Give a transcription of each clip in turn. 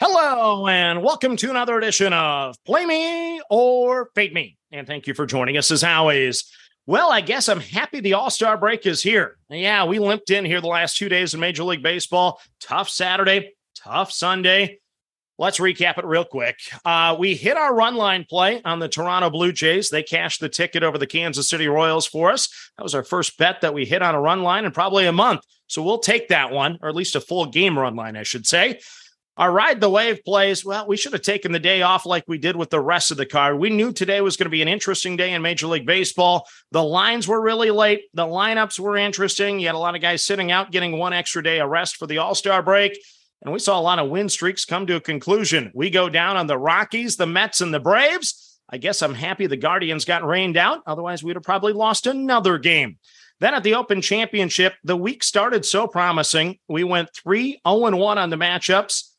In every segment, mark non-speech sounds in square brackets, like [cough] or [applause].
Hello, and welcome to another edition of Play Me or Fade Me. And thank you for joining us as always. Well, I guess I'm happy the All Star break is here. Yeah, we limped in here the last two days in Major League Baseball. Tough Saturday, tough Sunday. Let's recap it real quick. Uh, we hit our run line play on the Toronto Blue Jays. They cashed the ticket over the Kansas City Royals for us. That was our first bet that we hit on a run line in probably a month. So we'll take that one, or at least a full game run line, I should say. Our ride the wave plays, well, we should have taken the day off like we did with the rest of the card. We knew today was going to be an interesting day in Major League Baseball. The lines were really late. The lineups were interesting. You had a lot of guys sitting out, getting one extra day of rest for the All Star break. And we saw a lot of win streaks come to a conclusion. We go down on the Rockies, the Mets, and the Braves. I guess I'm happy the Guardians got rained out. Otherwise, we'd have probably lost another game. Then at the Open Championship, the week started so promising. We went 3 0 1 on the matchups.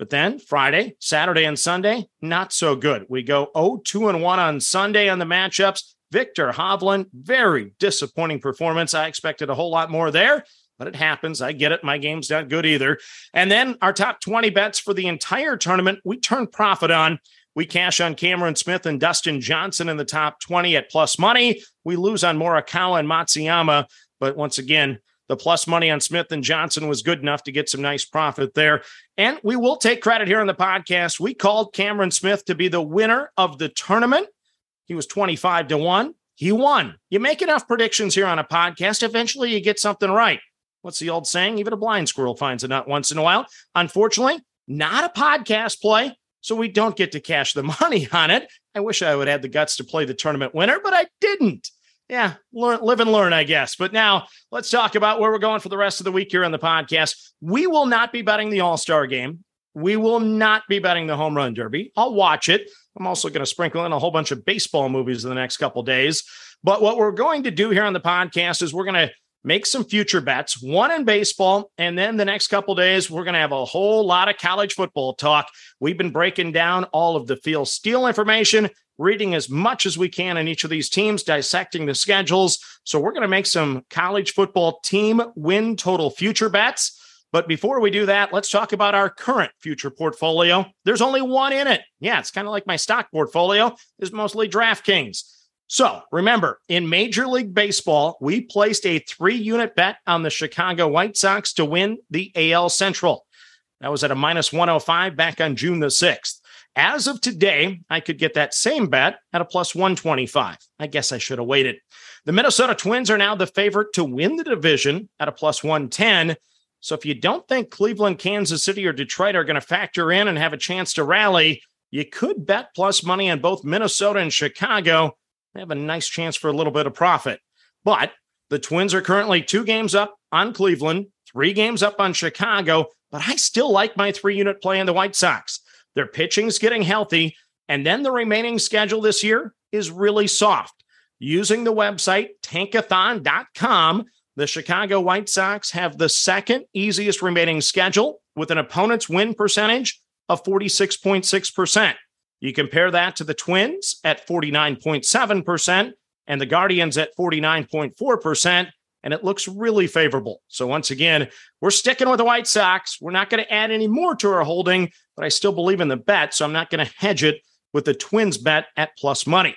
But then Friday, Saturday, and Sunday, not so good. We go 0 2 and 1 on Sunday on the matchups. Viktor Hovland, very disappointing performance. I expected a whole lot more there, but it happens. I get it. My game's not good either. And then our top 20 bets for the entire tournament, we turn profit on. We cash on Cameron Smith and Dustin Johnson in the top 20 at plus money. We lose on Morikawa and Matsuyama. But once again, the plus money on Smith and Johnson was good enough to get some nice profit there. And we will take credit here on the podcast. We called Cameron Smith to be the winner of the tournament. He was 25 to 1. He won. You make enough predictions here on a podcast, eventually you get something right. What's the old saying? Even a blind squirrel finds a nut once in a while. Unfortunately, not a podcast play, so we don't get to cash the [laughs] money on it. I wish I would have the guts to play the tournament winner, but I didn't yeah, learn, live and learn, I guess. But now let's talk about where we're going for the rest of the week here on the podcast. We will not be betting the All Star game. We will not be betting the Home Run Derby. I'll watch it. I'm also going to sprinkle in a whole bunch of baseball movies in the next couple days. But what we're going to do here on the podcast is we're going to make some future bets, one in baseball, and then the next couple days we're going to have a whole lot of college football talk. We've been breaking down all of the Phil Steele information reading as much as we can in each of these teams, dissecting the schedules. So we're going to make some college football team win total future bets. But before we do that, let's talk about our current future portfolio. There's only one in it. Yeah, it's kind of like my stock portfolio is mostly DraftKings. So remember, in Major League Baseball, we placed a three unit bet on the Chicago White Sox to win the AL Central. That was at a minus 105 back on June the 6th. As of today, I could get that same bet at a plus 125. I guess I should have waited. The Minnesota Twins are now the favorite to win the division at a plus 110. So if you don't think Cleveland, Kansas City, or Detroit are going to factor in and have a chance to rally, you could bet plus money on both Minnesota and Chicago. They have a nice chance for a little bit of profit. But the Twins are currently two games up on Cleveland, three games up on Chicago, but I still like my three unit play in the White Sox. Their pitching's getting healthy. And then the remaining schedule this year is really soft. Using the website tankathon.com, the Chicago White Sox have the second easiest remaining schedule with an opponent's win percentage of 46.6%. You compare that to the Twins at 49.7% and the Guardians at 49.4% and it looks really favorable. So once again, we're sticking with the White Sox. We're not going to add any more to our holding, but I still believe in the bet, so I'm not going to hedge it with the Twins bet at plus money.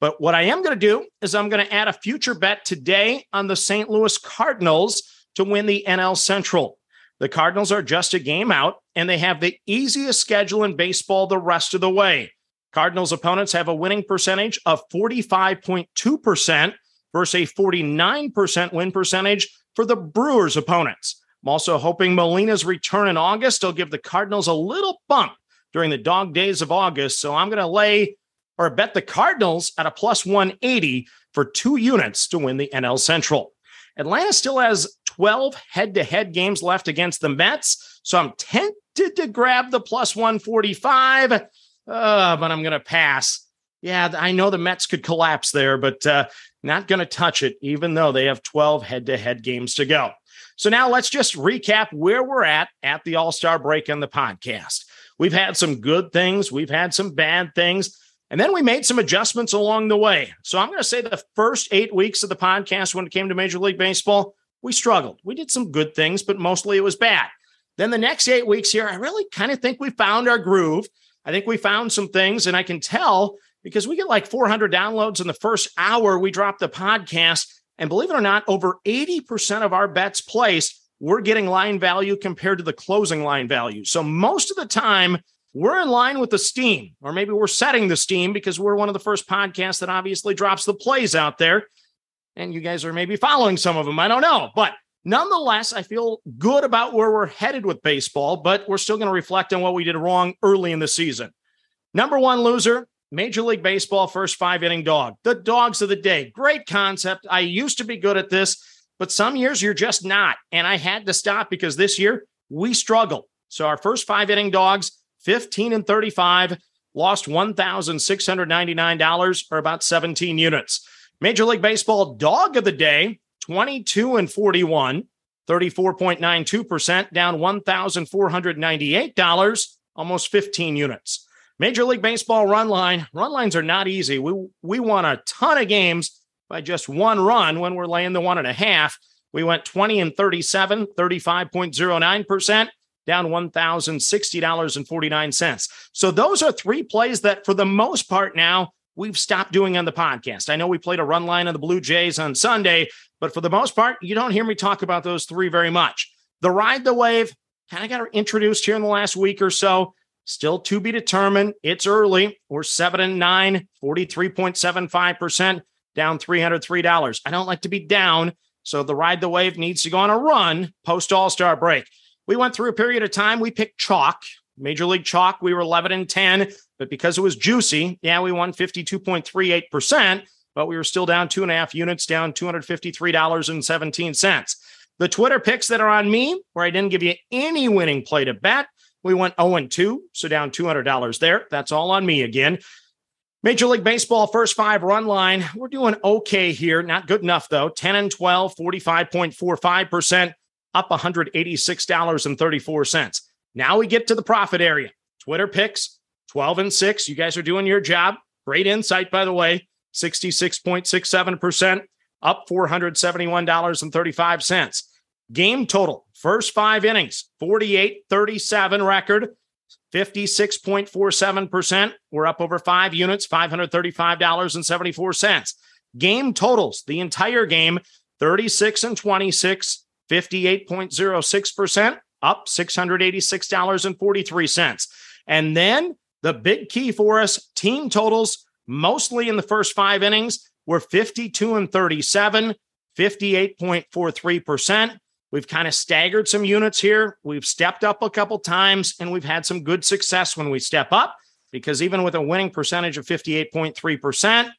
But what I am going to do is I'm going to add a future bet today on the St. Louis Cardinals to win the NL Central. The Cardinals are just a game out, and they have the easiest schedule in baseball the rest of the way. Cardinals opponents have a winning percentage of 45.2% versus a 49% win percentage for the Brewers' opponents. I'm also hoping Molina's return in August will give the Cardinals a little bump during the dog days of August. So I'm going to lay or bet the Cardinals at a plus 180 for two units to win the NL Central. Atlanta still has 12 head to head games left against the Mets. So I'm tempted to grab the plus 145, uh, but I'm going to pass. Yeah, I know the Mets could collapse there, but uh, not going to touch it, even though they have 12 head to head games to go. So now let's just recap where we're at at the All Star break on the podcast. We've had some good things, we've had some bad things, and then we made some adjustments along the way. So I'm going to say the first eight weeks of the podcast, when it came to Major League Baseball, we struggled. We did some good things, but mostly it was bad. Then the next eight weeks here, I really kind of think we found our groove. I think we found some things, and I can tell because we get like 400 downloads in the first hour we drop the podcast. And believe it or not, over 80% of our bets placed, we're getting line value compared to the closing line value. So most of the time, we're in line with the steam, or maybe we're setting the steam because we're one of the first podcasts that obviously drops the plays out there. And you guys are maybe following some of them. I don't know. But nonetheless, I feel good about where we're headed with baseball, but we're still going to reflect on what we did wrong early in the season. Number one loser, Major League Baseball first five inning dog. The dogs of the day. Great concept. I used to be good at this, but some years you're just not. And I had to stop because this year we struggle. So our first five inning dogs, 15 and 35, lost $1,699 or about 17 units. Major League Baseball dog of the day, 22 and 41, 34.92%, down $1,498, almost 15 units. Major League Baseball run line. Run lines are not easy. We we won a ton of games by just one run when we're laying the one and a half. We went 20 and 37, 35.09%, down $1,060.49. So those are three plays that, for the most part, now we've stopped doing on the podcast. I know we played a run line on the Blue Jays on Sunday, but for the most part, you don't hear me talk about those three very much. The ride the wave kind of got introduced here in the last week or so. Still to be determined. It's early. We're seven and nine, 43.75%, down $303. I don't like to be down. So the ride the wave needs to go on a run post All Star break. We went through a period of time. We picked chalk, Major League chalk. We were 11 and 10, but because it was juicy, yeah, we won 52.38%, but we were still down two and a half units, down $253.17. The Twitter picks that are on me, where I didn't give you any winning play to bet, we went 0 2, so down $200 there. That's all on me again. Major League Baseball first five run line. We're doing okay here. Not good enough, though. 10 and 12, 45.45%, up $186.34. Now we get to the profit area. Twitter picks 12 and 6. You guys are doing your job. Great insight, by the way. 66.67%, up $471.35. Game total, first five innings, 48 37 record, 56.47%. We're up over five units, $535.74. Game totals, the entire game, 36 and 26, 58.06%, up $686.43. And then the big key for us team totals, mostly in the first five innings, were 52 and 37, 58.43%. We've kind of staggered some units here. We've stepped up a couple times and we've had some good success when we step up because even with a winning percentage of 58.3%,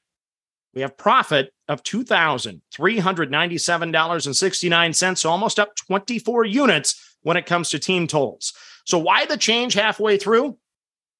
we have profit of $2,397.69, so almost up 24 units when it comes to team totals. So, why the change halfway through?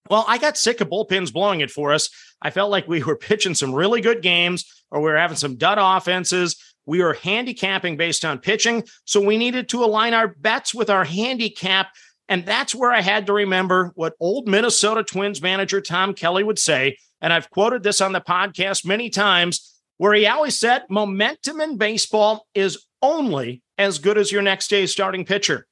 Well, I got sick of bullpens blowing it for us. I felt like we were [laughs] pitching some really good games or we were having some dud offenses we are handicapping based on pitching. So we needed to align our bets with our handicap. And that's where I had to remember what old Minnesota Twins manager Tom Kelly would say. And I've quoted this on the podcast many times, where he always said momentum in baseball is only as good as your next day's starting pitcher.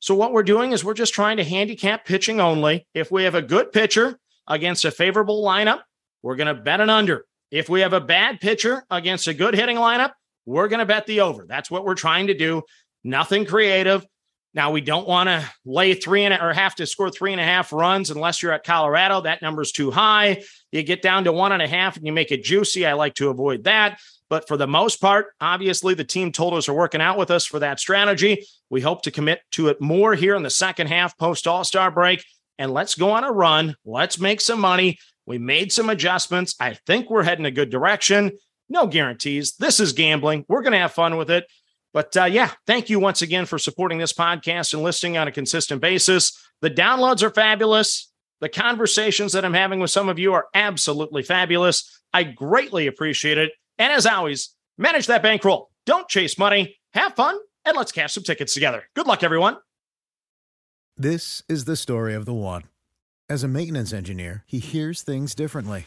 So what we're doing is we're just trying to handicap pitching only. If we have a good pitcher against a favorable lineup, we're going to bet an under. If we have a bad pitcher against a good hitting lineup, we're going to bet the over. That's what we're trying to do. Nothing creative. Now we don't want to lay three and or have to score three and a half runs unless you're at Colorado. That number's too high. You get down to one and a half and you make it juicy. I like to avoid that. But for the most part, obviously the team told totals are working out with us for that strategy. We hope to commit to it more here in the second half post All Star break. And let's go on a run. Let's make some money. We made some adjustments. I think we're heading a good direction no guarantees. This is gambling. We're going to have fun with it. But uh, yeah, thank you once again for supporting this podcast and listening on a consistent basis. The downloads are fabulous. The conversations that I'm having with some of you are absolutely fabulous. I greatly appreciate it. And as always, manage that bankroll. Don't chase money. Have fun and let's cash some tickets together. Good luck, everyone. This is the story of the one. As a maintenance engineer, he hears things differently.